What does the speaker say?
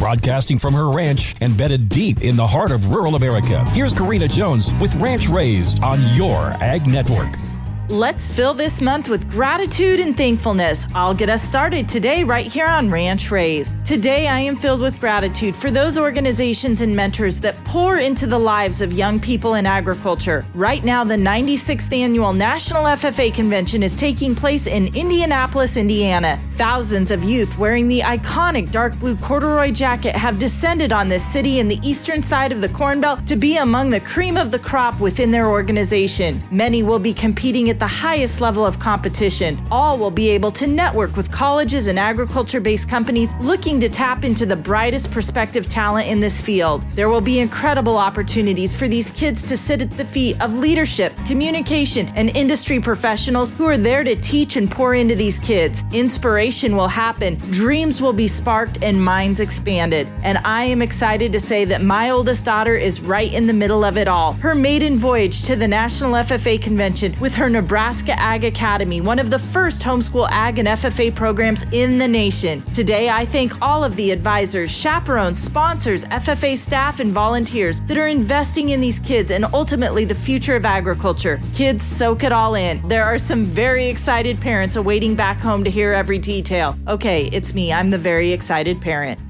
Broadcasting from her ranch embedded deep in the heart of rural America, here's Karina Jones with Ranch Raised on your Ag Network. Let's fill this month with gratitude and thankfulness. I'll get us started today right here on Ranch Raised. Today, I am filled with gratitude for those organizations and mentors that pour into the lives of young people in agriculture. Right now, the 96th annual National FFA Convention is taking place in Indianapolis, Indiana. Thousands of youth wearing the iconic dark blue corduroy jacket have descended on this city in the eastern side of the Corn Belt to be among the cream of the crop within their organization. Many will be competing at the highest level of competition. All will be able to network with colleges and agriculture based companies looking to tap into the brightest prospective talent in this field. There will be incredible opportunities for these kids to sit at the feet of leadership, communication, and industry professionals who are there to teach and pour into these kids. Inspiration will happen, dreams will be sparked, and minds expanded. And I am excited to say that my oldest daughter is right in the middle of it all. Her maiden voyage to the National FFA Convention with her Nebraska Ag Academy, one of the first homeschool ag and FFA programs in the nation. Today, I thank all of the advisors, chaperones, sponsors, FFA staff, and volunteers that are investing in these kids and ultimately the future of agriculture. Kids, soak it all in. There are some very excited parents awaiting back home to hear every detail. Okay, it's me. I'm the very excited parent.